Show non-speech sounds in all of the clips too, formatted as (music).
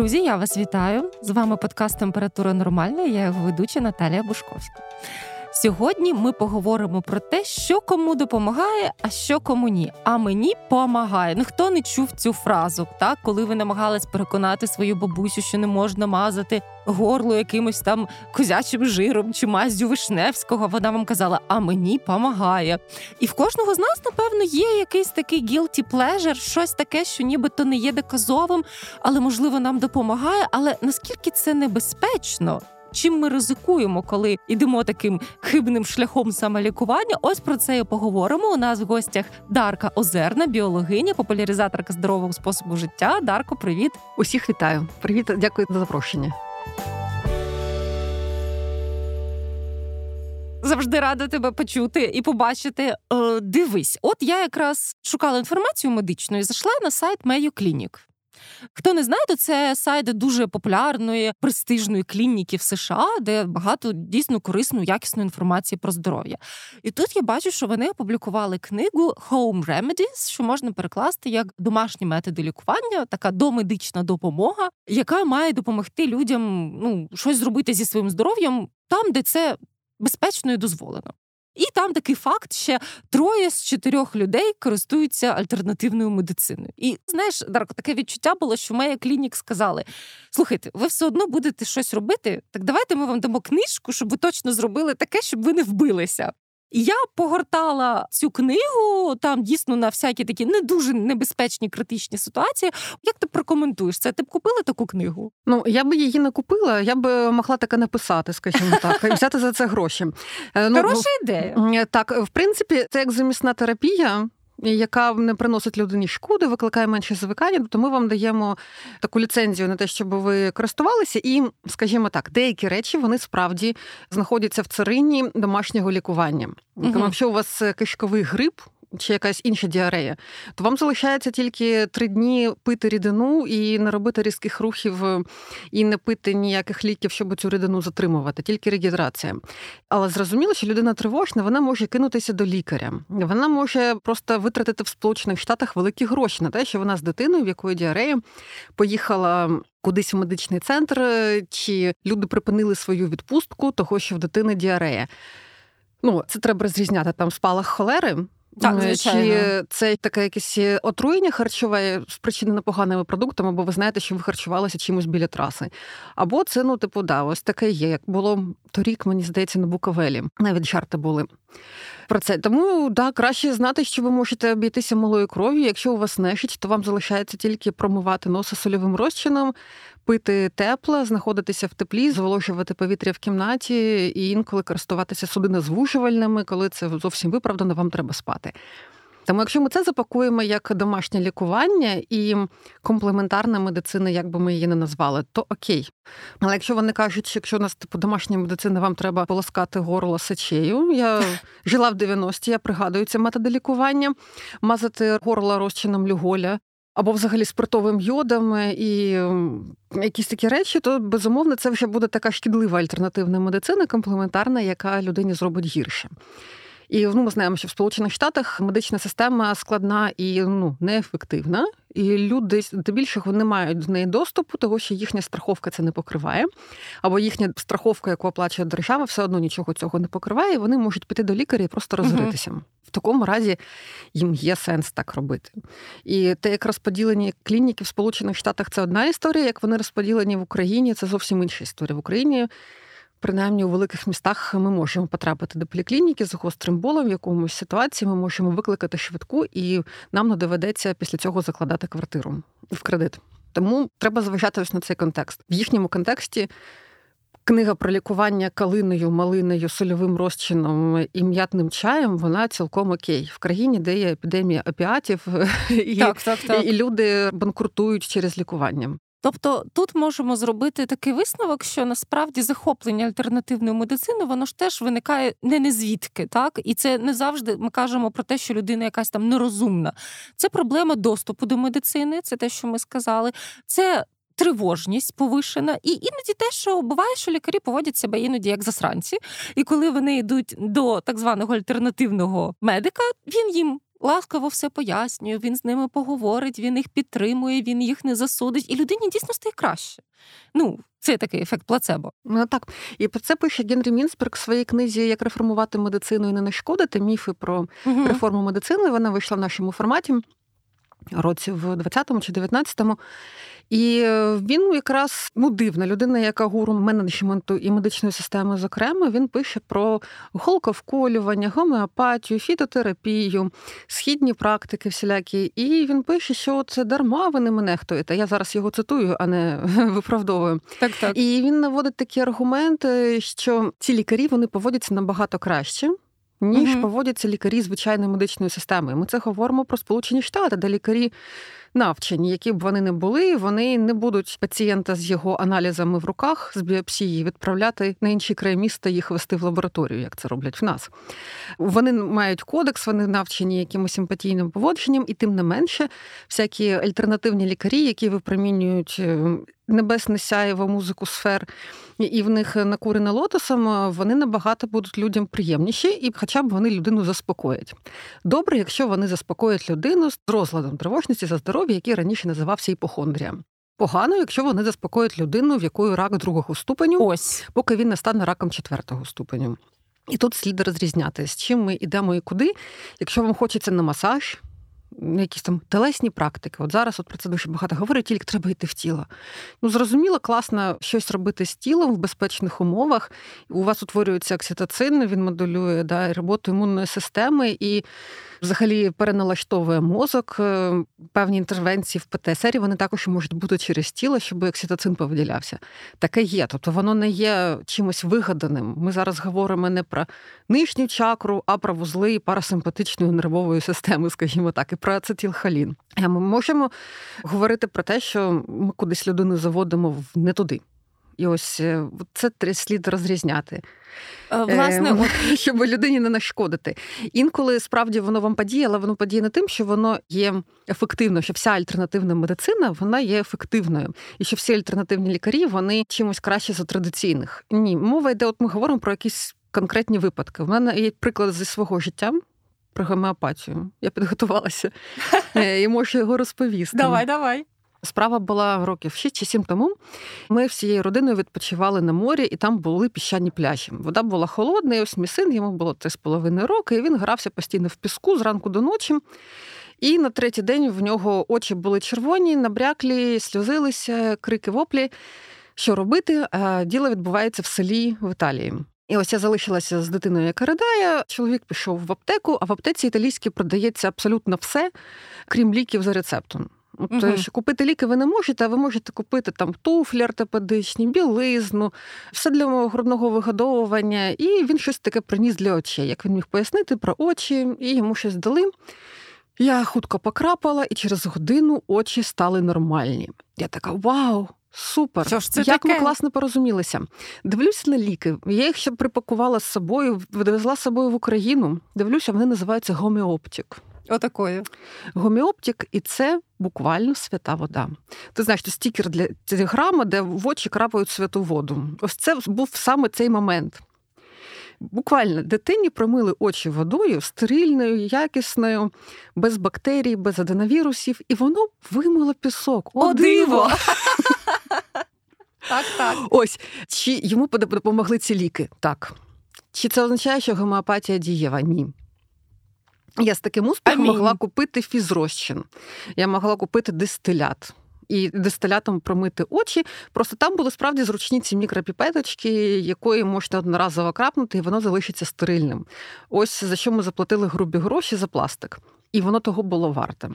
Друзі, я вас вітаю. З вами подкаст Температура нормальна. Я його ведуча Наталія Бушковська. Сьогодні ми поговоримо про те, що кому допомагає, а що кому ні. А мені помагає. Ну хто не чув цю фразу, так коли ви намагались переконати свою бабусю, що не можна мазати горло якимось там козячим жиром чи мазю Вишневського. Вона вам казала, а мені помагає. І в кожного з нас, напевно, є якийсь такий guilty pleasure, щось таке, що нібито не є доказовим, але можливо нам допомагає. Але наскільки це небезпечно? Чим ми ризикуємо, коли йдемо таким хибним шляхом самолікування. Ось про це і поговоримо. У нас в гостях Дарка Озерна, біологиня, популяризаторка здорового способу життя. Дарко, привіт! Усіх вітаю! Привіт, дякую за запрошення. Завжди рада тебе почути і побачити. Е, дивись, от я якраз шукала інформацію медичну і зайшла на сайт Mayo Clinic. Хто не знає, то це сайт дуже популярної престижної клініки в США, де багато дійсно корисної, якісної інформації про здоров'я. І тут я бачу, що вони опублікували книгу Home Remedies, що можна перекласти як домашні методи лікування, така домедична допомога, яка має допомогти людям ну щось зробити зі своїм здоров'ям там, де це безпечно і дозволено. І там такий факт: ще троє з чотирьох людей користуються альтернативною медициною. І знаєш, Дарко, таке відчуття було, що моя клінік сказали: слухайте, ви все одно будете щось робити. Так давайте ми вам дамо книжку, щоб ви точно зробили таке, щоб ви не вбилися. Я погортала цю книгу там дійсно на всякі такі не дуже небезпечні критичні ситуації. Як ти прокоментуєш це? Ти б купила таку книгу? Ну я би її не купила, я б могла таке написати, скажімо так, і взяти за це гроші. Хороша ну, Хороша ідея. Так, в принципі, це як замісна терапія яка не приносить людині шкоди, викликає менше звикання, то ми вам даємо таку ліцензію на те, щоб ви користувалися, і, скажімо так, деякі речі вони справді знаходяться в царині домашнього лікування. Тому, якщо у вас кишковий грип, чи якась інша діарея, то вам залишається тільки три дні пити рідину і не робити різких рухів, і не пити ніяких ліків, щоб цю рідину затримувати, тільки регідрація. Але зрозуміло, що людина тривожна, вона може кинутися до лікаря. Вона може просто витратити в Сполучених Штатах великі гроші на те, що вона з дитиною, в якої діарея, поїхала. Кудись в медичний центр, чи люди припинили свою відпустку, того що в дитини діарея. Ну, це треба розрізняти там спалах холери. Так, е, звичайно. Чи це таке якесь отруєння харчове спричинене поганими продуктами, бо ви знаєте, що ви харчувалися чимось біля траси. Або це, ну, типу, да, ось таке є. Як було торік, мені здається, на Буковелі. Навіть жарти були про це. Тому да, краще знати, що ви можете обійтися малою кров'ю. Якщо у вас нежить, то вам залишається тільки промивати носа сольовим розчином, пити тепло, знаходитися в теплі, зволожувати повітря в кімнаті і інколи користуватися судинозвужувальними, коли це зовсім виправдано, вам треба спати. Тому, якщо ми це запакуємо як домашнє лікування і комплементарна медицина, як би ми її не назвали, то окей. Але якщо вони кажуть, що якщо у нас типу домашня медицина, вам треба полоскати горло сечею. Я жила в 90-ті, я пригадую ці методи лікування, мазати горло розчином люголя. Або взагалі спиртовим йодом і якісь такі речі, то безумовно це вже буде така шкідлива альтернативна медицина, комплементарна, яка людині зробить гірше. І ну, ми знаємо, що в Сполучених Штатах медична система складна і ну неефективна. І люди здебільшого не мають до неї доступу, того що їхня страховка це не покриває, або їхня страховка, яку оплачує держава, все одно нічого цього не покриває. і Вони можуть піти до лікаря і просто розритися. uh В такому разі їм є сенс так робити. І те, як розподілені клініки в Сполучених Штатах, це одна історія. Як вони розподілені в Україні, це зовсім інша історія. В Україні Принаймні у великих містах ми можемо потрапити до поліклініки з гострим болем в якомусь ситуації. Ми можемо викликати швидку, і нам не доведеться після цього закладати квартиру в кредит. Тому треба зважати ось на цей контекст. В їхньому контексті книга про лікування калиною, малиною, сольовим розчином і м'ятним чаєм вона цілком окей в країні, де є епідемія опіатів, (laughs) і, так, так, так. і люди банкрутують через лікування. Тобто тут можемо зробити такий висновок, що насправді захоплення альтернативною медициною воно ж теж виникає не незвідки, так і це не завжди ми кажемо про те, що людина якась там нерозумна. Це проблема доступу до медицини, це те, що ми сказали. Це Тривожність повишена, і іноді те, що буває, що лікарі поводять себе іноді як засранці, і коли вони йдуть до так званого альтернативного медика, він їм ласкаво все пояснює, він з ними поговорить, він їх підтримує, він їх не засудить, і людині дійсно стає краще. Ну, це такий ефект плацебо. Ну так. І про це пише Генрі Мінсберг в своїй книзі Як реформувати медицину і не нашкодити міфи про угу. реформу медицини. Вона вийшла в нашому форматі році в 20-му чи 19-му. І е, він якраз ну, дивна людина, яка гуру менеджменту і медичної системи, зокрема, він пише про голковколювання, гомеопатію, фітотерапію, східні практики всілякі. І він пише, що це дарма, ви не мене хтуєте. Я зараз його цитую, а не (laughs) виправдовую. Так, так. І він наводить такі аргументи, що ці лікарі вони поводяться набагато краще ніж mm поводяться лікарі звичайної медичної системи. Ми це говоримо про Сполучені Штати, де лікарі навчені, які б вони не були, вони не будуть пацієнта з його аналізами в руках з біопсії відправляти на інші краї міста, їх вести в лабораторію, як це роблять в нас. Вони мають кодекс, вони навчені якимось симпатійним поводженням, і тим не менше, всякі альтернативні лікарі, які випромінюють е, небесне сяєво музику сфер, і в них накурена лотосом, вони набагато будуть людям приємніші, і хоча б вони людину заспокоять. Добре, якщо вони заспокоять людину з розладом тривожності за здоров'я, який раніше називався іпохондрія. Погано, якщо вони заспокоять людину, в якої рак другого ступеню, ось поки він не стане раком четвертого ступеню. І тут слід розрізняти, з чим ми йдемо і куди. Якщо вам хочеться на масаж, якісь там телесні практики. От зараз от про це дуже багато говорять, тільки треба йти в тіло. Ну, зрозуміло, класно щось робити з тілом в безпечних умовах. У вас утворюється окситоцин, він модулює да, роботу імунної системи і взагалі переналаштовує мозок. Е, певні інтервенції в ПТСР вони також можуть бути через тіло, щоб окситоцин повиділявся. Таке є. Тобто воно не є чимось вигаданим. Ми зараз говоримо не про нижню чакру, а про вузли парасимпатичної нервової системи, скажімо так, і про ацетилхолін. Ми можемо говорити про те, що ми кудись людину заводимо не туди. І ось е, це слід розрізняти. Е, власне, е, (laughs) щоб людині не нашкодити. Інколи справді воно вам подіє, але воно подіє не тим, що воно є ефективно, що вся альтернативна медицина вона є ефективною, і що всі альтернативні лікарі вони чимось краще за традиційних. Ні, мова йде, от ми говоримо про якісь конкретні випадки. У мене є приклад зі свого життя. Про гомеопатію. Я підготувалася (laughs) і можу його розповісти. Давай, давай. Справа була років 6 чи 7 тому. Ми всією родиною відпочивали на морі, і там були піщані пляжі. Вода була холодна, і ось мій син, йому було 3,5 роки, і він грався постійно в піску зранку до ночі. І на третій день в нього очі були червоні, набряклі, сльозилися, крики воплі. Що робити? Діло відбувається в селі в Італії. І ось я залишилася з дитиною, яка ридає. Чоловік пішов в аптеку, а в аптеці італійській продається абсолютно все, крім ліків за рецептом. От, угу. що Купити ліки ви не можете, а ви можете купити там туфлі ортопедичні, білизну, все для грудного вигодовування. І він щось таке приніс для очей. Як він міг пояснити про очі, і йому щось дали. Я хутко покрапала, і через годину очі стали нормальні. Я така: Вау! Супер! Що ж це Як таке? ми класно порозумілися. Дивлюся на ліки. Я їх ще припакувала з собою, відвезла з собою в Україну. Дивлюся, вони називаються гомеоптик. Отакою. Гомеоптик, і це буквально свята вода. Ти знаєш, це стікер для телеграма, де в очі крапають святу воду. Ось це був саме цей момент. Буквально дитині промили очі водою стерильною, якісною, без бактерій, без аденовірусів, і воно вимило пісок. О, диво! (laughs) Так, так. Ось чи йому допомогли ці ліки? Так. Чи це означає, що гомеопатія дієва? Ні. Я з таким успіхом Амінь. могла купити фізрозчин, я могла купити дистилят. І дистилятом промити очі. Просто там були справді зручні ці мікропіпеточки, якої можна одноразово крапнути, і воно залишиться стерильним. Ось за що ми заплатили грубі гроші за пластик. І воно того було варте.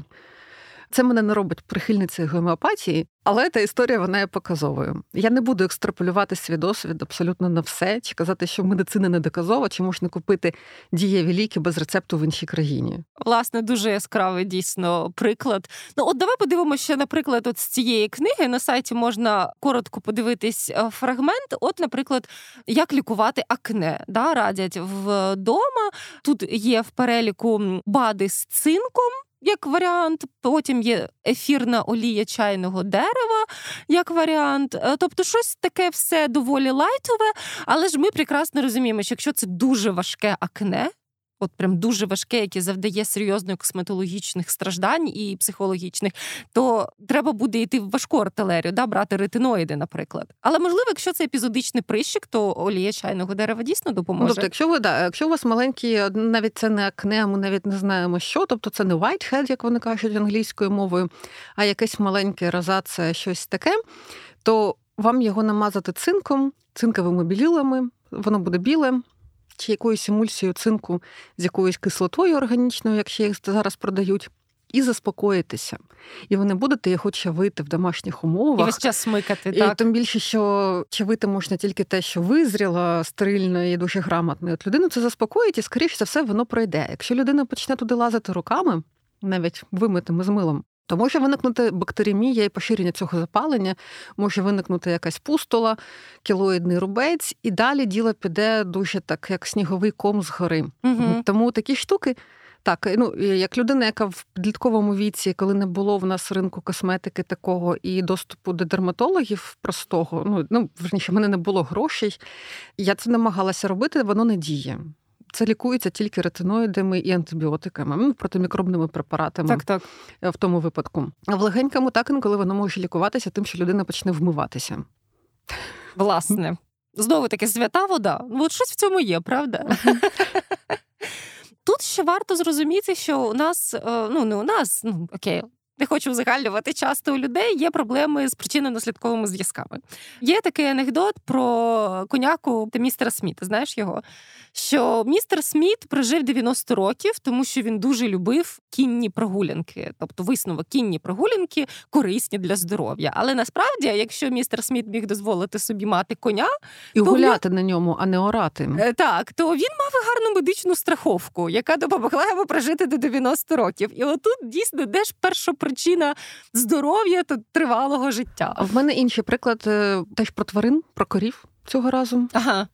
Це мене не робить прихильницею гомеопатії, але та історія вона є показовою. Я не буду екстраполювати свій досвід абсолютно на все, чи казати, що медицина не доказова, чи можна купити дієві ліки без рецепту в іншій країні. Власне, дуже яскравий дійсно приклад. Ну, от давай подивимося ще, наприклад, от з цієї книги на сайті можна коротко подивитись е, фрагмент. От, наприклад, як лікувати акне. Да, Радять вдома. Тут є в переліку бади з цинком як варіант. Потім є ефірна олія чайного дерева як варіант. Е, тобто, щось таке все доволі лайтове, але ж ми прекрасно розуміємо, що якщо це дуже важке акне. От прям дуже важке, яке завдає серйозних косметологічних страждань і психологічних, то треба буде йти в важку артилерію, да, брати ретиноїди, наприклад. Але можливо, якщо це епізодичний прищик, то олія чайного дерева дійсно допоможе. Тобто, якщо ви да, якщо у вас маленькі, навіть це не акне, ми навіть не знаємо, що, тобто це не whitehead, як вони кажуть англійською мовою, а якесь маленьке розація, щось таке, то вам його намазати цинком, цинковими білілами, воно буде біле чи якоюсь емульсією цинку з якоюсь кислотою органічною, якщо їх зараз продають. І заспокоїтися, і ви не будете їх очавити в домашніх умовах. І весь час смикати. І? Тим більше, що чавити можна тільки те, що визріло стерильно і дуже грамотно. От людину це заспокоїть, і скоріше за все воно пройде. Якщо людина почне туди лазити руками, навіть вимитими з милом, то може виникнути бактеремія і поширення цього запалення, може виникнути якась пустола, кілоїдний рубець, і далі діло піде дуже так, як сніговий ком згори. Угу. Тому такі штуки. Так, ну як людина, яка в підлітковому віці, коли не було в нас ринку косметики такого і доступу до дерматологів простого, ну ну верніше, в мене не було грошей. Я це намагалася робити, воно не діє. Це лікується тільки ретиноїдами і антибіотиками, ну, протимікробними препаратами так, так. Е, в тому випадку. А в легенькому так інколи воно може лікуватися тим, що людина почне вмиватися. Власне. Знову таки свята вода. Ну, от щось в цьому є, правда? (laughs) Тут ще варто зрозуміти, що у нас, е, ну не у нас, ну окей, не хочу узагальнювати, часто у людей є проблеми з причинно-наслідковими зв'язками. Є такий анекдот про коняку та містера Сміта. Знаєш його? Що містер Сміт прожив 90 років, тому що він дуже любив кінні прогулянки, тобто висновок кінні прогулянки корисні для здоров'я. Але насправді, якщо містер Сміт міг дозволити собі мати коня і гуляти він... на ньому, а не орати, е, так то він мав гарну медичну страховку, яка допомогла йому прожити до 90 років. І отут дійсно де ж перша причина здоров'я та тривалого життя. В мене інший приклад е, теж про тварин, про корів цього разу. Ага.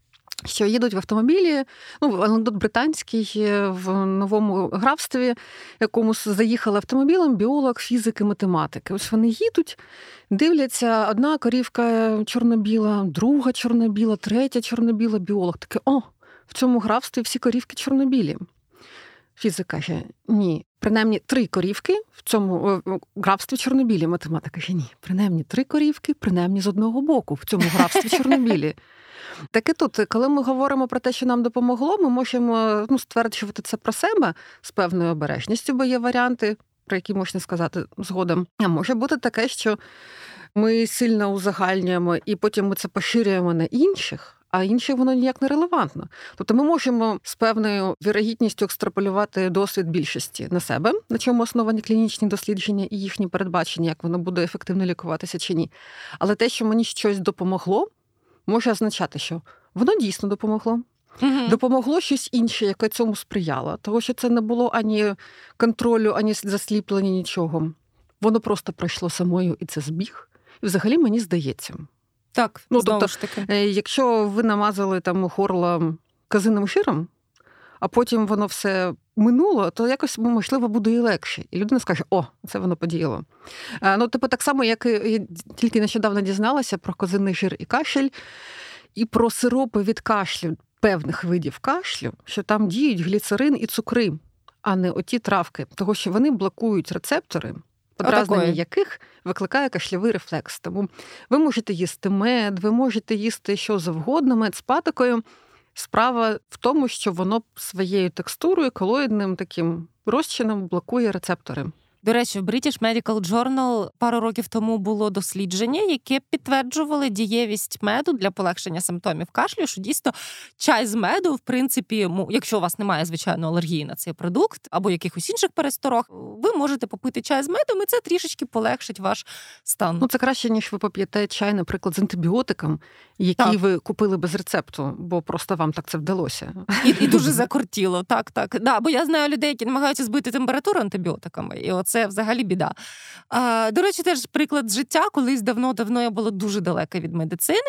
Що їдуть в автомобілі, ну анекдот британський е, в новому графстві, якому заїхали автомобілем біолог, фізики, математики. Ось вони їдуть, дивляться, одна корівка чорно-біла, друга чорно-біла, третя чорно-біла, біолог. Таке, о, в цьому графстві всі корівки чорно-білі. Фізик каже, ні, принаймні три корівки в цьому графстві чорнобілі. Математика ні, принаймні три корівки, принаймні з одного боку в цьому графстві чорнобілі. (laughs) Так і тут, коли ми говоримо про те, що нам допомогло, ми можемо ну, стверджувати це про себе з певною обережністю, бо є варіанти, про які можна сказати згодом. А може бути таке, що ми сильно узагальнюємо і потім ми це поширюємо на інших а інше воно ніяк не релевантно. Тобто ми можемо з певною вірогідністю екстраполювати досвід більшості на себе, на чому основані клінічні дослідження і їхні передбачення, як воно буде ефективно лікуватися чи ні. Але те, що мені щось допомогло, може означати, що воно дійсно допомогло. mm Допомогло щось інше, яке цьому сприяло, тому що це не було ані контролю, ані засліплення, нічого. Воно просто пройшло самою, і це збіг. І взагалі мені здається. Так, ну тобто, ж таки. Е, якщо ви намазали там горло казинним жиром, а потім воно все минуло, то якось можливо буде і легше. І людина скаже: О, це воно подіяло. А, ну, типу, так само, як я тільки нещодавно дізналася про козинний жир і кашель, і про сиропи від кашлю, певних видів кашлю, що там діють гліцерин і цукри, а не оті травки, тому що вони блокують рецептори подразнення яких викликає кашлявий рефлекс. Тому ви можете їсти мед, ви можете їсти що завгодно, мед з патокою. Справа в тому, що воно своєю текстурою, колоїдним таким розчином блокує рецептори. До речі, в British Medical Journal пару років тому було дослідження, яке підтверджували дієвість меду для полегшення симптомів кашлю. Що дійсно чай з меду, в принципі, якщо у вас немає звичайно алергії на цей продукт або якихось інших пересторог, ви можете попити чай з медом, і це трішечки полегшить ваш стан. Ну це краще ніж ви поп'єте чай, наприклад, з антибіотиком, який так. ви купили без рецепту, бо просто вам так це вдалося. І і дуже закортіло. Так, так. Да, Бо я знаю людей, які намагаються збити температуру антибіотиками. І от це взагалі біда. А, До речі, теж приклад життя. Колись давно-давно я була дуже далека від медицини,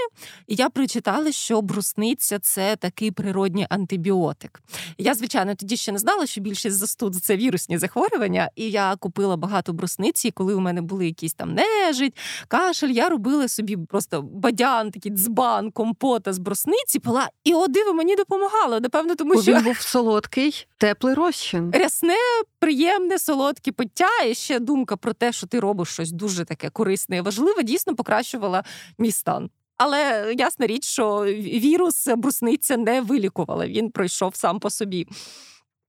і я прочитала, що брусниця це такий природній антибіотик. Я, звичайно, тоді ще не знала, що більшість застуд це вірусні захворювання, і я купила багато брусниці, коли у мене були якісь там нежить, кашель, я робила собі просто бадян, такий дзбан, компота з брусниці, пила, і о, диво, мені допомагало. Напевно, тому Бо що він був солодкий, теплий розчин. Рясне, приємне, солодке пиття, і ще думка про те, що ти робиш щось дуже таке корисне і важливе, дійсно покращувала мій стан. Але ясна річ, що вірус брусниця не вилікувала, він пройшов сам по собі.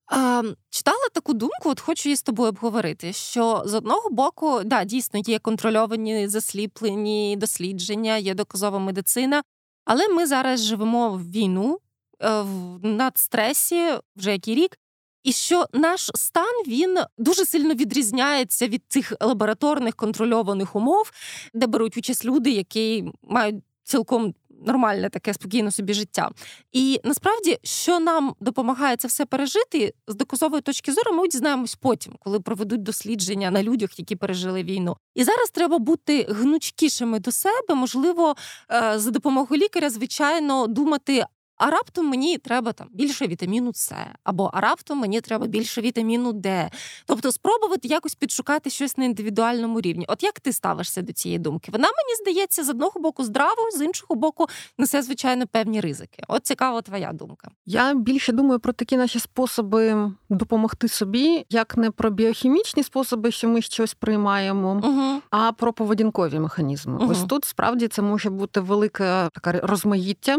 А, Читала таку думку, от хочу її з тобою обговорити. Що з одного боку, да, дійсно є контрольовані засліплені дослідження, є доказова медицина, але ми зараз живемо в війну е, в надстресі вже який рік. І що наш стан він дуже сильно відрізняється від цих лабораторних контрольованих умов, де беруть участь люди, які мають цілком нормальне таке спокійне собі життя. І насправді, що нам допомагає це все пережити, з доказової точки зору, ми дізнаємось потім, коли проведуть дослідження на людях, які пережили війну. І зараз треба бути гнучкішими до себе, можливо, е, за допомогою лікаря, звичайно, думати, а раптом мені треба там більше вітаміну С, або а раптом мені треба більше вітаміну Д. Тобто спробувати якось підшукати щось на індивідуальному рівні. От як ти ставишся до цієї думки? Вона мені здається з одного боку здраво, з іншого боку, несе звичайно певні ризики. От цікава твоя думка. Я більше думаю про такі наші способи допомогти собі, як не про біохімічні способи, що ми щось приймаємо, угу. а про поведінкові механізми. Угу. Ось тут справді це може бути велике таке розмаїття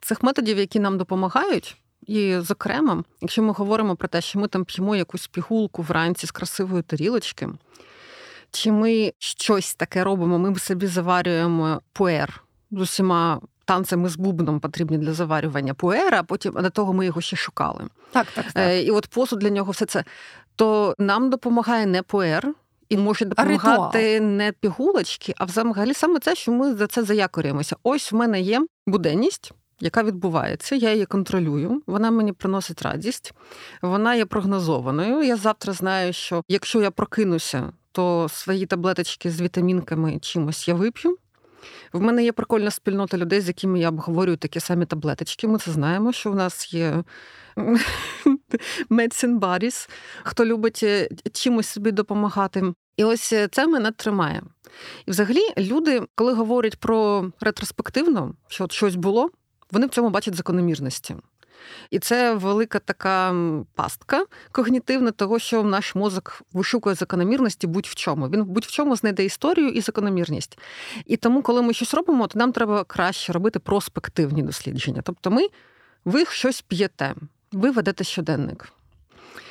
цих методів які нам допомагають. І, зокрема, якщо ми говоримо про те, що ми там п'ємо якусь пігулку вранці з красивої тарілочки, чи ми щось таке робимо, ми собі заварюємо пуер з усіма танцями з бубном потрібні для заварювання пуера, а потім до того ми його ще шукали. Так, так, так. Е, і от посуд для нього все це. То нам допомагає не пуер, і може допомагати Ритуал. не пігулочки, а взагалі саме це, що ми за це заякорюємося. Ось в мене є буденність яка відбувається, я її контролюю, вона мені приносить радість, вона є прогнозованою. Я завтра знаю, що якщо я прокинуся, то свої таблеточки з вітамінками чимось я вип'ю. В мене є прикольна спільнота людей, з якими я обговорюю такі самі таблеточки. Ми це знаємо, що в нас є (laughs) medicine buddies, хто любить е, чимось собі допомагати. І ось е, це мене тримає. І взагалі люди, коли говорять про ретроспективно, що от щось було, вони в цьому бачать закономірності. І це велика така пастка когнітивна, того, що наш мозок вишукує закономірності будь-в чому. Він будь-в чому знайде історію і закономірність. І тому, коли ми щось робимо, то нам треба краще робити проспективні дослідження. Тобто, ми ви щось п'єте, ви ведете щоденник.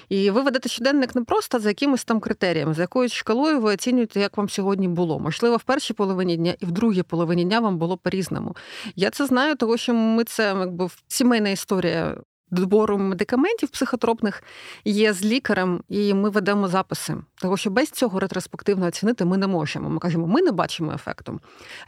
І ви ведете щоденник не просто за якимось там критеріями, за якоюсь шкалою ви оцінюєте, як вам сьогодні було. Можливо, в першій половині дня і в другій половині дня вам було по-різному. Я це знаю, тому що ми це якби сімейна історія добору медикаментів психотропних є з лікарем, і ми ведемо записи. Тому що без цього ретроспективно оцінити ми не можемо. Ми кажемо, ми не бачимо ефекту.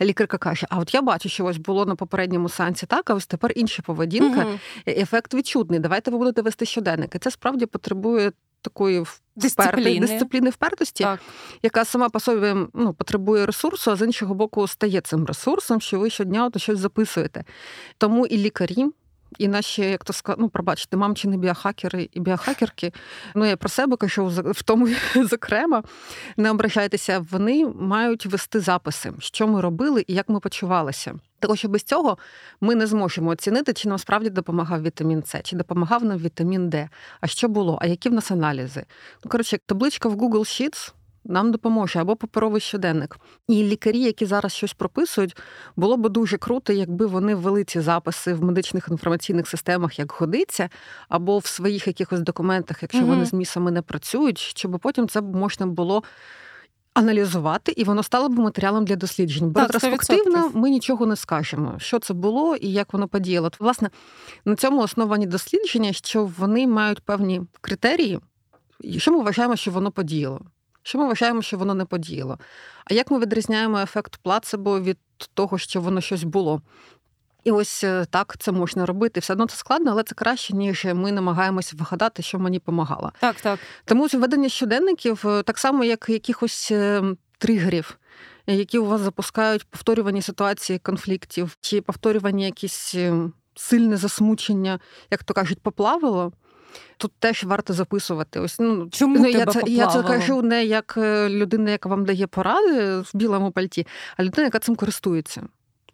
Лікарка каже: А от я бачу, що ось було на попередньому сеансі так, а ось тепер інша поведінка. Угу. Ефект відчутний. Давайте ви будете вести щоденники. Це справді потребує. Такої дисципліни, дисципліни впертості, так. яка сама по собі ну, потребує ресурсу, а з іншого боку стає цим ресурсом, що ви щодня от щось записуєте. Тому і лікарі, і наші, як то сказати, ну, пробачте, мамчини біохакери і біохакерки. Ну, я про себе кажу, в тому, (laughs) зокрема, не обращайтеся, вони мають вести записи, що ми робили і як ми почувалися. Тому що без цього ми не зможемо оцінити, чи нам справді допомагав вітамін С, чи допомагав нам вітамін Д. А що було? А які в нас аналізи? Ну, коротше, табличка в Google Sheets нам допоможе або паперовий щоденник. І лікарі, які зараз щось прописують, було б дуже круто, якби вони ввели ці записи в медичних інформаційних системах, як годиться, або в своїх якихось документах, якщо mm вони з місами не працюють, щоб потім це можна було. Аналізувати, і воно стало б матеріалом для досліджень. Бо ретроспективно ми нічого не скажемо, що це було і як воно подіяло. Власне, на цьому основані дослідження, що вони мають певні критерії, що ми вважаємо, що воно подіяло що ми вважаємо, що воно не подіяло. А як ми відрізняємо ефект плацебо від того, що воно щось було? І ось е, так це можна робити. Все одно це складно, але це краще, ніж ми намагаємося вигадати, що мені допомагало. Так, так. Тому введення щоденників, е, так само, як якихось е, тригерів, які у вас запускають повторювані ситуації конфліктів, чи повторювані якісь сильне засмучення, як то кажуть, поплавило. Тут теж варто записувати. Ось ну Чому ну, я це я це кажу не як е, людина, яка вам дає поради в білому пальті, а людина, яка цим користується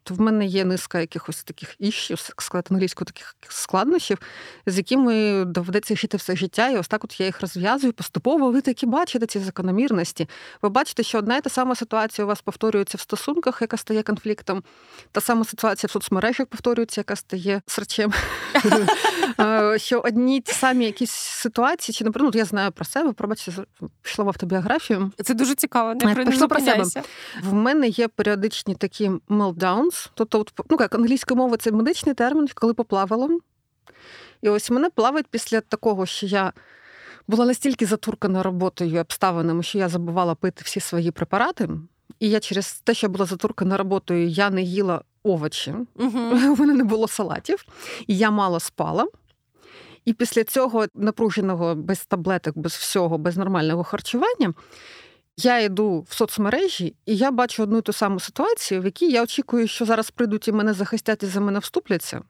в мене є низка якихось таких іщів, сказати англійською, таких складнощів, з якими доведеться жити все життя. І ось так от я їх розв'язую поступово. Ви такі бачите ці закономірності. Ви бачите, що одна і та сама ситуація у вас повторюється в стосунках, яка стає конфліктом. Та сама ситуація в соцмережах повторюється, яка стає срачем. (laughs) Е, що одні ті самі якісь ситуації, чи наприклад, ну, я знаю про себе, пробачте, пішла в автобіографію. Це дуже цікаво. Не про, про себе. В мене є періодичні такі meltdown, bounce, тобто, ну як англійською мовою це медичний термін, коли поплавало. І ось мене плавить після такого, що я була настільки затуркана роботою і обставинами, що я забувала пити всі свої препарати. І я через те, що я була затуркана роботою, я не їла овочі, uh-huh. (laughs) у мене не було салатів, і я мало спала. І після цього напруженого без таблеток, без всього, без нормального харчування, я йду в соцмережі, і я бачу одну і ту саму ситуацію, в якій я очікую, що зараз прийдуть і мене захистять і за мене вступляться.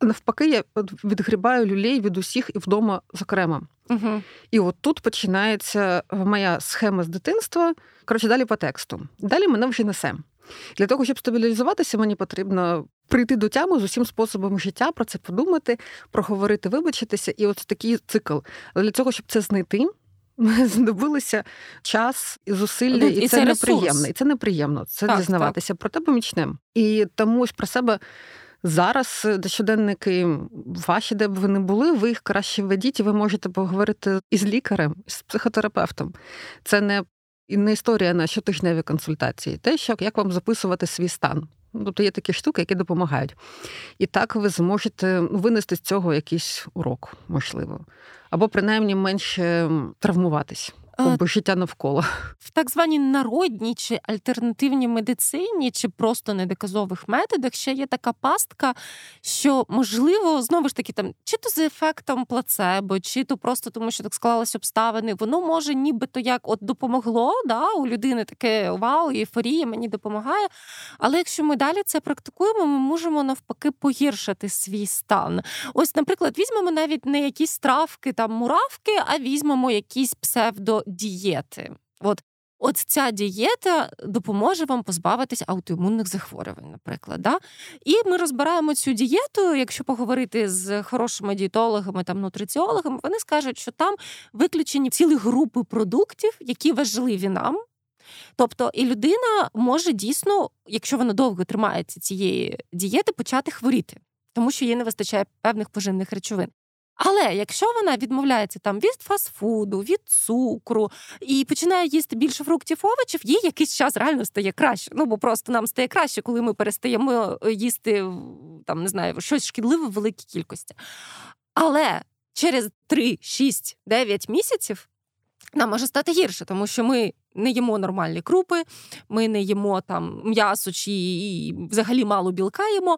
Навпаки, я відгрібаю люлей від усіх і вдома, зокрема. Угу. І от тут починається е, моя схема з дитинства. Коротше, далі по тексту. Далі мене вже несе. Для того, щоб стабілізуватися, мені потрібно прийти до тями з усім способом життя, про це подумати, проговорити, вибачитися. І от такий цикл. Але Для того, щоб це знайти, (laughs) ми знадобилися час і зусилля, ну, і, і це, це неприємно. І це неприємно це так, дізнаватися. Так. Проте помічним. І тому ось про себе. Зараз щоденники ваші, де б ви не були, ви їх краще ведіть, і ви можете поговорити із лікарем, з психотерапевтом. Це не не історія на щотижневі консультації, те, що як вам записувати свій стан. Тобто є такі штуки, які допомагають. І так ви зможете винести з цього якийсь урок, можливо, або принаймні менше травмуватись. Бо життя навколо (laughs) в так званій народній чи альтернативній медицині, чи просто недоказових методах ще є така пастка, що можливо знову ж таки там чи то з ефектом плацебо, чи то просто тому, що так склалися обставини, воно може нібито як от допомогло. да, У людини таке вау, ейфорія мені допомагає. Але якщо ми далі це практикуємо, ми можемо навпаки погіршити свій стан. Ось, наприклад, візьмемо навіть не якісь травки, там муравки, а візьмемо якісь псевдо дієти. От От ця дієта допоможе вам позбавитись аутоімунних захворювань, наприклад. Да? І ми розбираємо цю дієту. Якщо поговорити з хорошими дієтологами там нутриціологами, вони скажуть, що там виключені цілі групи продуктів, які важливі нам. Тобто, і людина може дійсно, якщо вона довго тримається цієї дієти, почати хворіти, тому що їй не вистачає певних поживних речовин. Але якщо вона відмовляється там від фастфуду, від цукру і починає їсти більше фруктів, овочів, їй якийсь час реально стає краще. Ну бо просто нам стає краще, коли ми перестаємо е, їсти там, не знаю, щось шкідливе в великій кількості. Але через 3, 6, 9 місяців нам може стати гірше, тому що ми не їмо нормальні крупи, ми не їмо там м'ясо чи і взагалі мало білка їмо.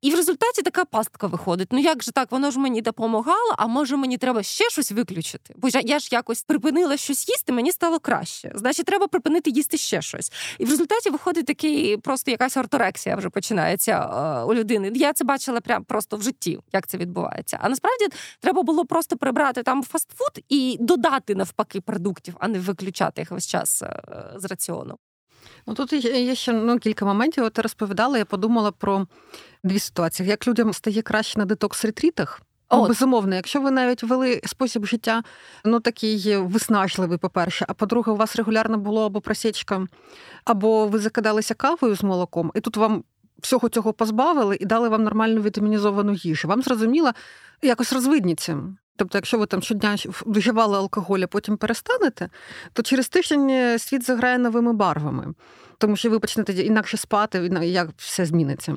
І в результаті така пастка виходить. Ну як же так, воно ж мені допомагало, а може мені треба ще щось виключити? Бо я ж якось припинила щось їсти, мені стало краще. Значить, треба припинити їсти ще щось. І в результаті виходить такий просто якась орторексія вже починається е, у людини. Я це бачила прям просто в житті, як це відбувається. А насправді треба було просто прибрати там фастфуд і додати навпаки продуктів, а не виключати їх весь час е, з раціону. Ну тут є ще ну, кілька моментів. От розповідала, я подумала про дві ситуації: як людям стає краще на детокс-ретрітах. Ну, безумовно, якщо ви навіть вели спосіб життя, ну такий виснажливий, по-перше, а по-друге, у вас регулярно було або просічка, або ви закидалися кавою з молоком, і тут вам всього цього позбавили і дали вам нормальну вітамінізовану їжу. Вам зрозуміло, якось розвидніться. Тобто, якщо ви там щодня вживали алкоголь, а потім перестанете, то через тиждень е, світ заграє новими барвами, тому що ви почнете інакше спати, і як все зміниться.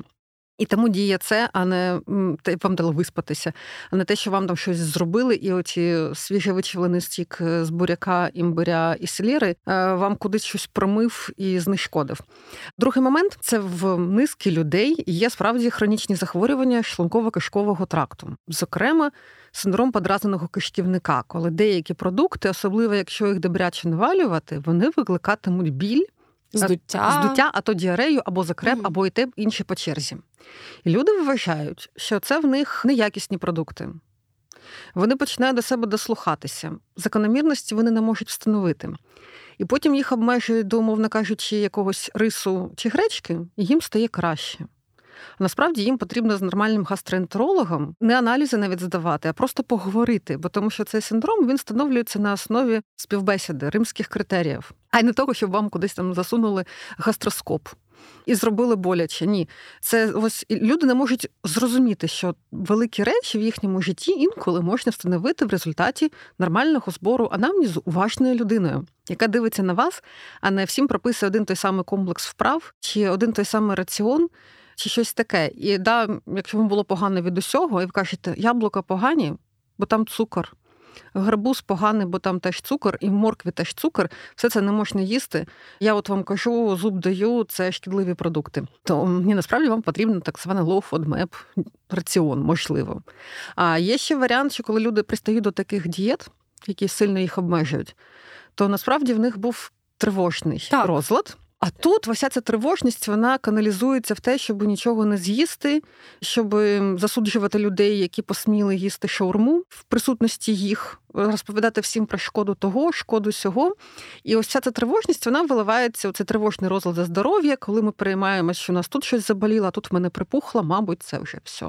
І тому діє це, а не вам дало виспатися, а не те, що вам там щось зробили, і оці свіже вичавлений стік е, з буряка, імбиря і селіри е, вам кудись щось промив і знешкодив. Другий момент це в низки людей є справді хронічні захворювання шлунково-кишкового тракту, зокрема. Синдром подразненого кишківника, коли деякі продукти, особливо якщо їх добряче навалювати, вони викликатимуть біль, здуття, здуття а то діарею або закреп, mm. або і те інші по черзі. І люди вважають, що це в них неякісні продукти. Вони починають до себе дослухатися. Закономірності вони не можуть встановити. І потім їх обмежують до, умовно кажучи, якогось рису чи гречки, і їм стає краще. Насправді їм потрібно з нормальним гастроентерологом не аналізи навіть здавати, а просто поговорити, бо тому що цей синдром він встановлюється на основі співбесіди римських критеріїв, а й не того, щоб вам кудись там засунули гастроскоп. І зробили боляче. Ні, це ось люди не можуть зрозуміти, що великі речі в їхньому житті інколи можна встановити в результаті нормального збору анамнізу уважною людиною, яка дивиться на вас, а не всім прописує один той самий комплекс вправ чи один той самий раціон, чи щось таке. І да, якщо вам було погано від усього, і ви кажете, яблука погані, бо там цукор. Гарбуз поганий, бо там теж цукор, і в моркві теж цукор, все це не можна їсти. Я от вам кажу, зуб даю, це шкідливі продукти. То мені насправді вам потрібен так званий low food map, раціон, можливо. А є ще варіант, що коли люди пристають до таких дієт, які сильно їх обмежують, то насправді в них був тривожний так. розлад. А тут вся ця тривожність вона каналізується в те, щоб нічого не з'їсти, щоб засуджувати людей, які посміли їсти шаурму в присутності їх, розповідати всім про шкоду того, шкоду сього. І ось ця ця тривожність вона виливається у цей тривожний розлад за здоров'я, коли ми переймаємося, що у нас тут щось заболіло, а тут в мене припухло, мабуть, це вже все.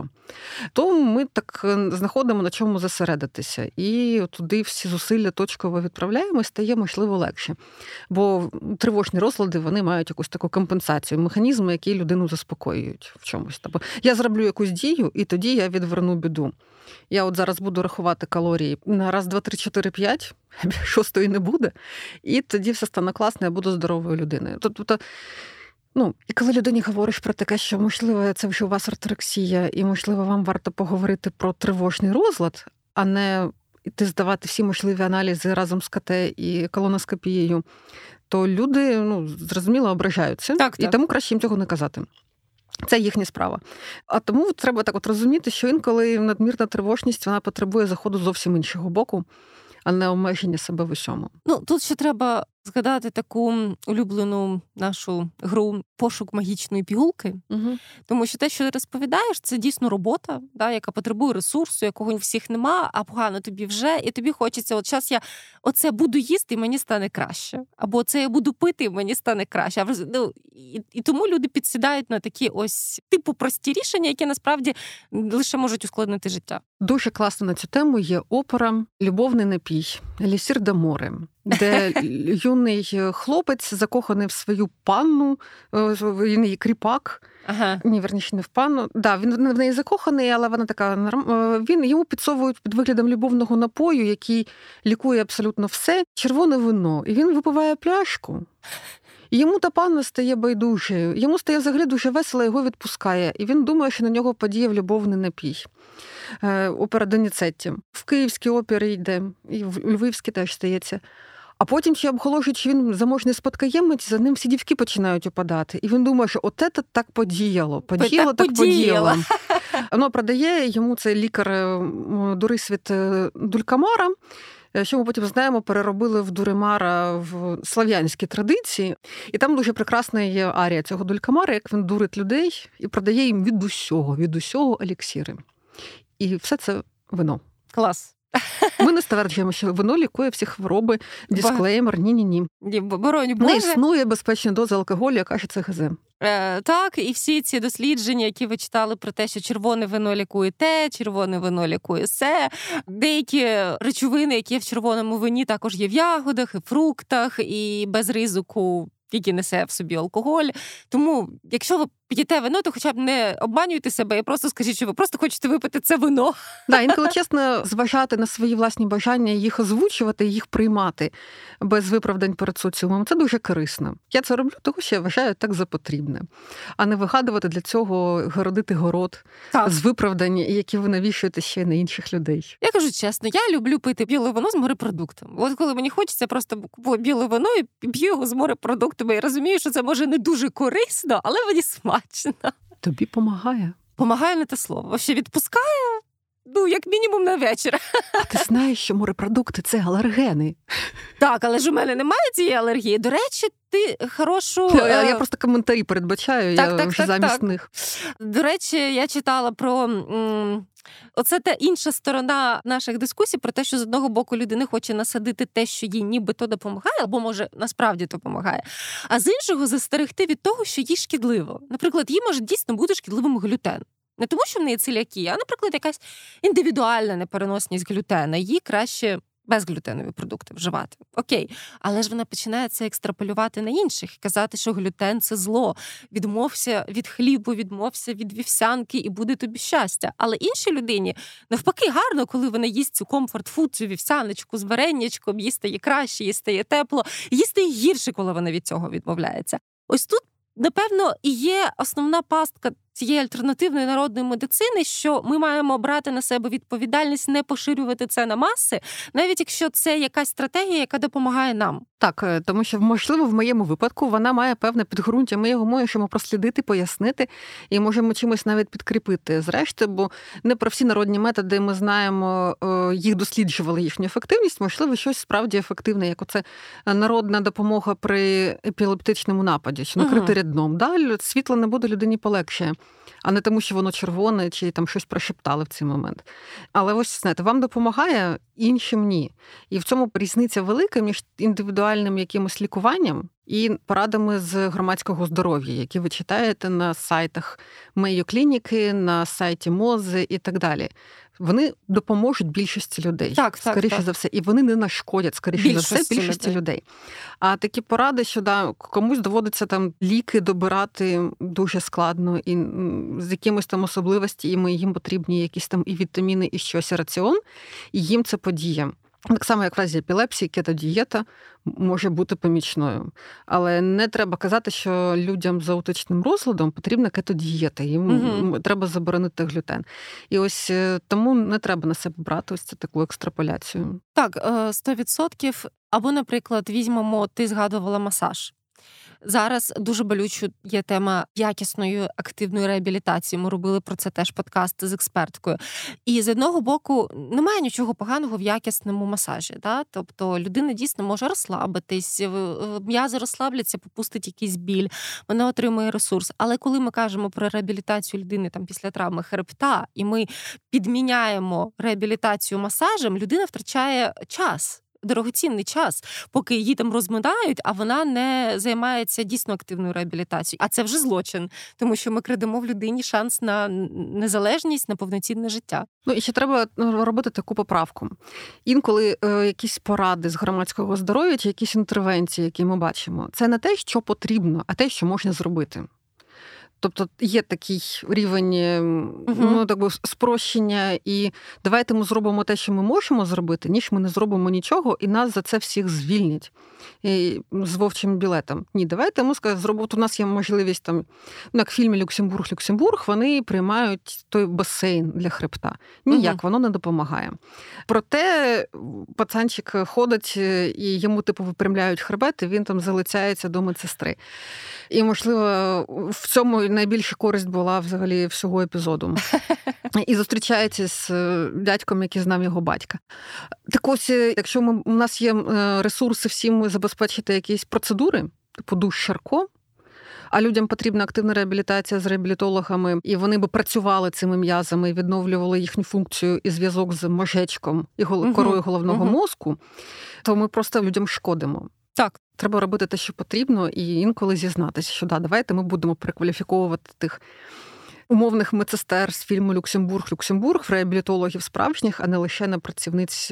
То ми так е, знаходимо на чому зосередитися. І туди всі зусилля точково відправляємо, і стає можливо легше. Бо тривожні розлади вони мають якусь таку компенсацію, механізми, які людину заспокоюють в чомусь. Тобто я зроблю якусь дію, і тоді я відверну біду. Я от зараз буду рахувати калорії на раз, два, три, чотири, п'ять, (laughs) шостої не буде, і тоді все стане класно, я буду здоровою людиною. Тобто, ну, і коли людині говориш про таке, що можливо, це вже у вас орторексія, і можливо, вам варто поговорити про тривожний розлад, а не іти здавати всі можливі аналізи разом з КТ і колоноскопією, то люди ну, зрозуміло ображаються, так, так. і тому краще їм цього не казати. Це їхня справа. А тому треба так от розуміти, що інколи надмірна тривожність вона потребує заходу зовсім іншого боку, а не обмеження себе в усьому. Ну тут ще треба згадати таку улюблену нашу гру пошук магічної пігулки, угу. тому що те, що ти розповідаєш, це дійсно робота, да, яка потребує ресурсу, якого у всіх нема, а погано тобі вже, і тобі хочеться, от зараз я оце буду їсти, і мені стане краще. Або це я буду пити, і мені стане краще. А ну, і, і тому люди підсідають на такі ось типу прості рішення, які насправді лише можуть ускладнити життя. Дуже класно на цю тему є опера Любовний напій Лісір де море де юний е, хлопець закоханий в свою панну, е, він її кріпак. Ага. Ні, верніше не в панну. Да, він в неї закоханий, але вона така е, він йому підсовують під виглядом любовного напою, який лікує абсолютно все, червоне вино. І він випиває пляшку. Йому та панна стає байдужою. Йому стає взагалі дуже весело, його відпускає. І він думає, що на нього подіяв любовний напій. Опера Доніцетті. В Київській опері йде, і в Львівській теж стається. А потім ще обголошують, що він заможний спадкоємець, за ним всі дівки починають опадати. І він думає, що от це так подіяло. Подіяло, так, так подіяло. (laughs) Воно продає йому цей лікар е, Дурисвіт е, Дулькамара. Е, що ми потім знаємо, переробили в Дуримара в слав'янські традиції, і там дуже прекрасна є арія цього Дулькамара, як він дурить людей і продає їм від усього, від усього еліксіри. І все це вино. Клас. Ми не стверджуємо, що воно лікує всі хвороби, дисклеймер, ні-ні-ні. Боронь Не існує безпечна доза алкоголю, яка ще це ГЗ. Е, Так, і всі ці дослідження, які ви читали про те, що червоне вино лікує те, червоне вино лікує все. Деякі речовини, які в червоному вині, також є в ягодах, і фруктах, і без ризику, який несе в собі алкоголь. Тому, якщо ви п'єте вино, то хоча б не обманюйте себе і просто скажіть, що ви просто хочете випити це вино. Да, інколи чесно зважати на свої власні бажання, їх озвучувати, їх приймати без виправдань перед соціумом. Це дуже корисно. Я це роблю, тому що я вважаю так за потрібне, а не вигадувати для цього городити город так. з виправдань, які ви навішуєте ще на інших людей. Я кажу чесно, я люблю пити біле вино з морепродуктом. От коли мені хочеться просто біле вино і п'ю його з морепродуктами. Я розумію, що це може не дуже корисно, але мені смачно смачно. Тобі помагає. Помагає не те слово. Ще відпускає. Ну, як мінімум на вечір. А ти знаєш, що морепродукти це алергени. Так, але ж у мене немає цієї алергії. До речі, ти хорошу. Я, я просто коментарі передбачаю, так, я так, вже так, замість так. них. До речі, я читала про. М- Оце та інша сторона наших дискусій про те, що з одного боку людина хоче насадити те, що їй нібито допомагає, або може насправді допомагає. А з іншого застерегти від того, що їй шкідливо. Наприклад, їй може дійсно бути шкідливим глютен. Не тому, що в неї целіакія, а, наприклад, якась індивідуальна непереносність глютена. Їй краще безглютенові продукти вживати. Окей, але ж вона починає це екстраполювати на інших казати, що глютен це зло. Відмовся від хлібу, відмовся від вівсянки, і буде тобі щастя. Але іншій людині навпаки гарно, коли вона їсть цю comfort food, цю вівсяночку з вареннячком, їй стає краще, їй стає тепло, їй стає гірше, коли вона від цього відмовляється. Ось тут напевно, і є основна пастка цієї альтернативної народної медицини, що ми маємо брати на себе відповідальність не поширювати це на маси, навіть якщо це якась стратегія, яка допомагає нам. Так, е, тому що можливо в моєму випадку вона має певне підґрунтя. Ми його можемо прослідити, пояснити і можемо чимось навіть підкріпити. Зрештою, бо не про всі народні методи ми знаємо, е, їх досліджували їхню ефективність. Можливо, щось справді ефективне, як оце народна допомога при епілептичному нападі, що накрити рядном. Да, світло не буде людині полегшає а не тому, що воно червоне чи там щось прошептали в цей момент. Але ось знаєте, вам допомагає, іншим ні. І в цьому різниця велика між індивідуальним якимось лікуванням і порадами з громадського здоров'я, які ви читаєте на сайтах Мейо клініки, на сайті Мози і так далі вони допоможуть більшості людей. Так, так скоріше так. за все, і вони не нашкодять, скоріше більшості за все, більшості людей. людей. А такі поради, що да, комусь доводиться там ліки добирати дуже складно, і з якимось там особливостями їм потрібні якісь там і вітаміни, і щось і раціон, і їм це подіє. Так само, як в разі епілепсії, кетодієта може бути помічною. Але не треба казати, що людям з аутичним розладом потрібна кетодієта, їм угу. треба заборонити глютен. І ось е, тому не треба на себе брати ось цю таку екстраполяцію. Так, 100%. Е, Або, наприклад, візьмемо, ти згадувала масаж. Зараз дуже болючо є тема якісної активної реабілітації. Ми робили про це теж подкаст з експерткою. І з одного боку немає нічого поганого в якісному масажі. Да? Тобто людина дійсно може розслабитись, м'язи розслабляться, попустить якийсь біль, вона отримує ресурс. Але коли ми кажемо про реабілітацію людини там після травми хребта, і ми підміняємо реабілітацію масажем, людина втрачає час дорогоцінний час, поки її там розминають, а вона не займається дійсно активною реабілітацією. А це вже злочин, тому що ми крадемо в людині шанс на незалежність, на повноцінне життя. Ну і ще треба ну, робити таку поправку. Інколи е, якісь поради з громадського здоров'я чи якісь інтервенції, які ми бачимо, це не те, що потрібно, а те, що можна зробити. Тобто є такий рівень uh-huh. ну, так би, спрощення, і давайте ми зробимо те, що ми можемо зробити, ніж ми не зробимо нічого, і нас за це всіх звільнять і, з вовчим білетом. Ні, давайте ми зробимо. У нас є можливість там, ну, як в фільмі Люксембург, Люксембург, вони приймають той басейн для хребта. Ніяк uh-huh. воно не допомагає. Проте пацанчик ходить е, і йому типу випрямляють хребет, і він там залицяється до медсестри. І, можливо, в цьому найбільша користь була взагалі всього епізоду. (laughs) І зустрічається з е, дядьком, який знав його батька. Так ось, е, якщо ми, у нас є е, ресурси всім забезпечити якісь процедури, типу душ Шарко. А людям потрібна активна реабілітація з реабілітологами, і вони би працювали цими м'язами, відновлювали їхню функцію і зв'язок з мозжечком і корою головного uh-huh. мозку, то ми просто людям шкодимо. Так, треба робити те, що потрібно, і інколи зізнатися, що да, давайте ми будемо перекваліфіковувати тих. Умовних медсестер з фільму Люксембург, Люксембург, реабілітологів справжніх, а не лише на працівниць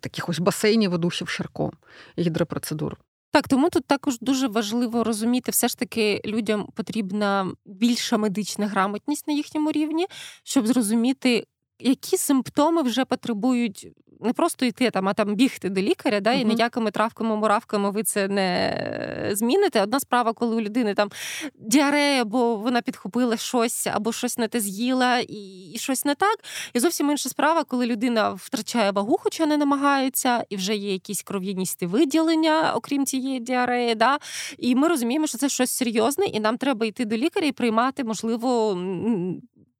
таких ось басейнів, ведущих Шарко гідропроцедур. Так, тому тут також дуже важливо розуміти, все ж таки людям потрібна більша медична грамотність на їхньому рівні, щоб зрозуміти, які симптоми вже потребують не просто йти там, а там бігти до лікаря, да, uh-huh. і ніякими травками, муравками ви це не зміните. Одна справа, коли у людини там діарея, бо вона підхопила щось або щось не те з'їла, і, і щось не так. І зовсім інша справа, коли людина втрачає вагу, хоча не намагається, і вже є якісь кров'яністі виділення, окрім цієї діареї. Да? І ми розуміємо, що це щось серйозне, і нам треба йти до лікаря і приймати, можливо,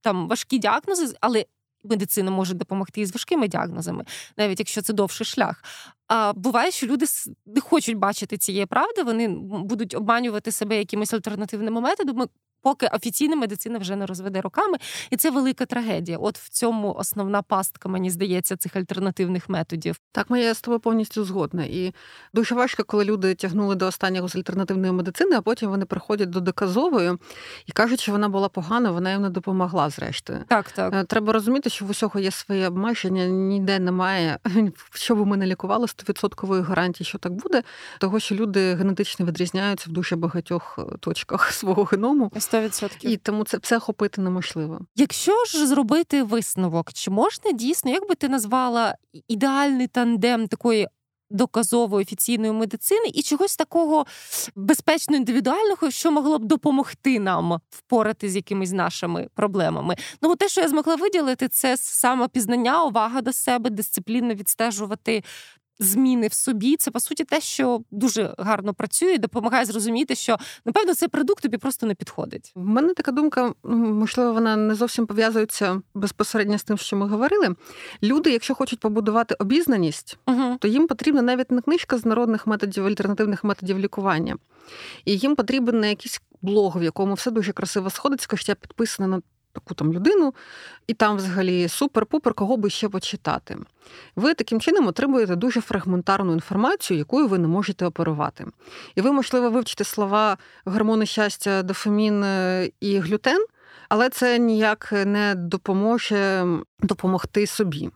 там важкі діагнози, але медицина може допомогти із важкими діагнозами, навіть якщо це довший шлях. А буває, що люди не хочуть бачити цієї правди, вони будуть обманювати себе якимись альтернативними методами, поки офіційна медицина вже не розведе роками, і це велика трагедія. От в цьому основна пастка, мені здається, цих альтернативних методів. Так, я з тобою повністю згодна. І дуже важко, коли люди тягнули до останнього з альтернативної медицини, а потім вони приходять до доказової і кажуть, що вона була погана, вона їм не допомогла. Зрештою, так так е, треба розуміти, що в усього є своє обмеження, ніде немає, (laughs) що би ми не лікували стовідсоткової гарантії, що так буде, того що люди генетично відрізняються в дуже багатьох е, точках (laughs) свого геному. 100%. І тому це все охопити неможливо. Якщо ж зробити висновок, чи можна дійсно, як би ти назвала ідеальний тандем такої доказової офіційної медицини і чогось такого безпечно індивідуального, що могло б допомогти нам впорати з якимись нашими проблемами. Ну, те, що я змогла виділити, це самопізнання, увага до себе, дисциплінно відстежувати зміни в собі, це по суті те, що дуже гарно працює, допомагає зрозуміти, що напевно цей продукт тобі просто не підходить. У мене така думка, можливо, вона не зовсім пов'язується безпосередньо з тим, що ми говорили. Люди, якщо хочуть побудувати обізнаність, угу. то їм потрібна навіть не книжка з народних методів, альтернативних методів лікування, і їм потрібен якийсь блог, в якому все дуже красиво сходиться, що я підписана на таку там людину, і там взагалі супер-пупер, кого би ще почитати. Ви таким чином отримуєте дуже фрагментарну інформацію, якою ви не можете оперувати. І ви, можливо, вивчите слова гормони щастя, дофамін е, і глютен, але це ніяк не допоможе допомогти собі.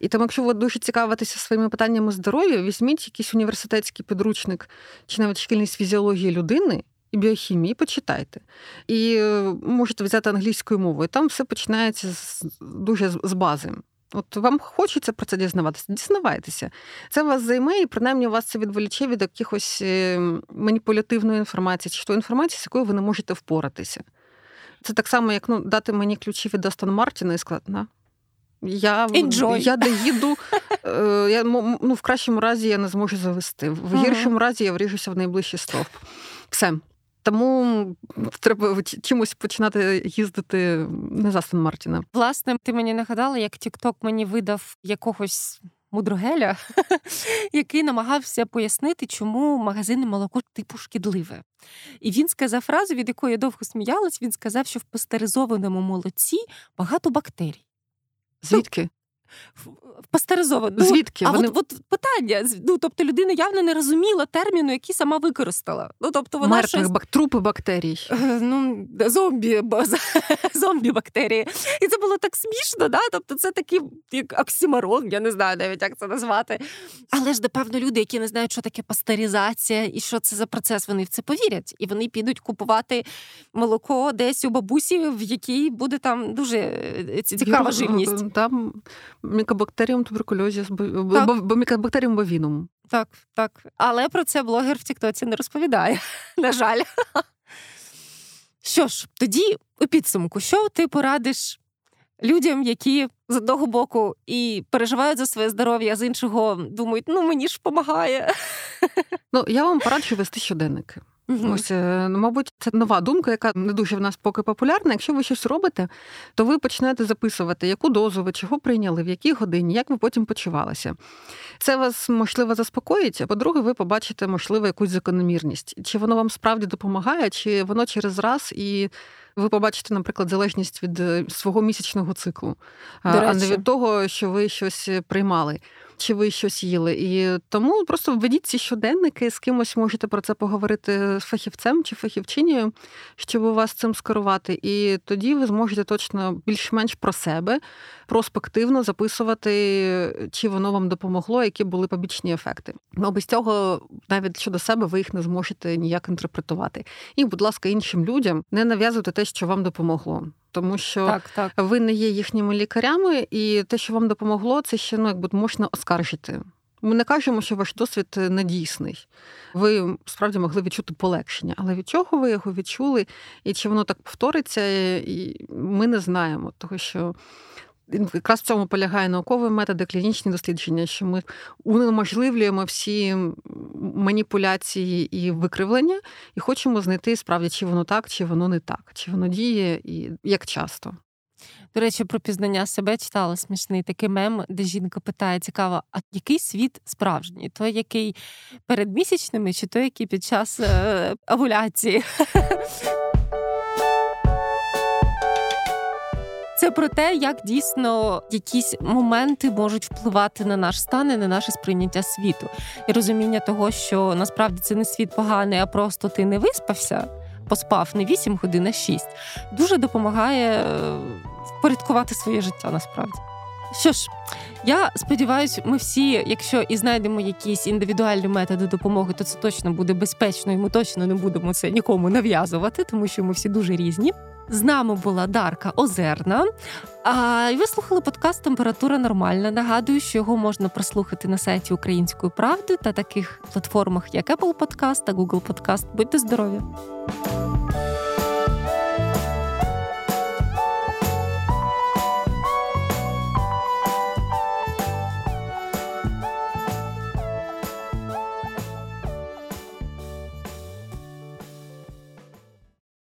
І тому, якщо ви дуже цікавитеся своїми питаннями здоров'я, візьміть якийсь університетський підручник чи навіть шкільний з фізіології людини біохімії, почитайте. І е, можете взяти англійською мовою. Там все починається з, дуже з бази. От вам хочеться про це дізнаватися, дізнавайтеся. Це вас займе, і принаймні вас це відволіче від якихось е, маніпулятивної інформації, чи то інформації, з якою ви не можете впоратися. Це так само, як ну, дати мені ключі від Астон Мартіна і сказати, на. Я Enjoy. я доїду, е, я, ну, в кращому разі я не зможу завести, в гіршому uh-huh. разі я вріжуся в найближчий стовп. Все. Тому треба чимось починати їздити не за Сан Мартіна. Власне, ти мені нагадала, як Тікток мені видав якогось мудрогеля, (laughs) який намагався пояснити, чому магазинне молоко типу шкідливе. І він сказав фразу, від якої я довго сміялась. Він сказав, що в пастеризованому молоці багато бактерій. Звідки? Пастеризовано. Ну, Звідки? А Вони... от, от питання. Ну, тобто людина явно не розуміла терміну, який сама використала. Ну, тобто вона Мертвих щось... бак... трупи бактерій. Е, ну, зомбі, (laughs) зомбі бактерії. І це було так смішно, да? тобто це такий як оксимарон, я не знаю навіть, як це назвати. Але ж, напевно, люди, які не знають, що таке пастеризація і що це за процес, вони в це повірять. І вони підуть купувати молоко десь у бабусі, в якій буде там дуже е, цікава живність. Там мікобактеріум туберкульозі, бо, бо мікобактеріум бовінум. Так, так. Але про це блогер в Тіктоці не розповідає. (laughs) На жаль. Що ж, тоді у підсумку, що ти порадиш людям, які з одного боку і переживають за своє здоров'я, а з іншого думають, ну мені ж допомагає. Ну, я вам пораджу вести щоденники. Угу. Ось, е, ну, мабуть, це нова думка, яка не дуже в нас поки популярна. Якщо ви щось робите, то ви почнете записувати, яку дозу ви чого прийняли, в якій годині, як ви потім почувалися. Це вас, можливо, заспокоїть, а по-друге, ви побачите, можливо, якусь закономірність. Чи воно вам справді допомагає, чи воно через раз і. Ви побачите, наприклад, залежність від е, свого місячного циклу, а не від того, що ви щось приймали чи ви щось їли. І тому просто введіть ці щоденники, з кимось можете про це поговорити з фахівцем чи фахівчинею, щоб у вас цим скерувати. І тоді ви зможете точно більш-менш про себе проспективно записувати, чи воно вам допомогло, які були побічні ефекти. Ну без цього, навіть щодо себе, ви їх не зможете ніяк інтерпретувати. І, будь ласка, іншим людям не нав'язуйте те, що вам допомогло тому що так, так. ви не є їхніми лікарями, і те, що вам допомогло, це ще ну, якби можна оскаржити. Ми не кажемо, що ваш досвід недійсний. Ви справді могли відчути полегшення, але від чого ви його відчули, і чи воно так повториться, і ми не знаємо, тому що якраз в цьому полягає науковий метод, клінічні дослідження, що ми унеможливлюємо всі маніпуляції і викривлення, і хочемо знайти справді, чи воно так, чи воно не так, чи воно діє і як часто. До речі, про пізнання себе читала смішний такий мем, де жінка питає: цікаво, а який світ справжній? Той, який перед місячними, чи той, який під час е, овуляції? (laughs) Це про те, як дійсно якісь моменти можуть впливати на наш стан і на наше сприйняття світу, і розуміння того, що насправді це не світ поганий, а просто ти не виспався, поспав не 8 годин, а 6, дуже допомагає е, впорядкувати своє життя насправді. Що ж, я сподіваюся, ми всі, якщо і знайдемо якісь індивідуальні методи допомоги, то це точно буде безпечно, і ми точно не будемо це нікому нав'язувати, тому що ми всі дуже різні. З нами була Дарка Озерна. А ви слухали подкаст Температура нормальна. Нагадую, що його можна прослухати на сайті Української правди та таких платформах, як Apple Podcast та Google Podcast. Будьте здорові!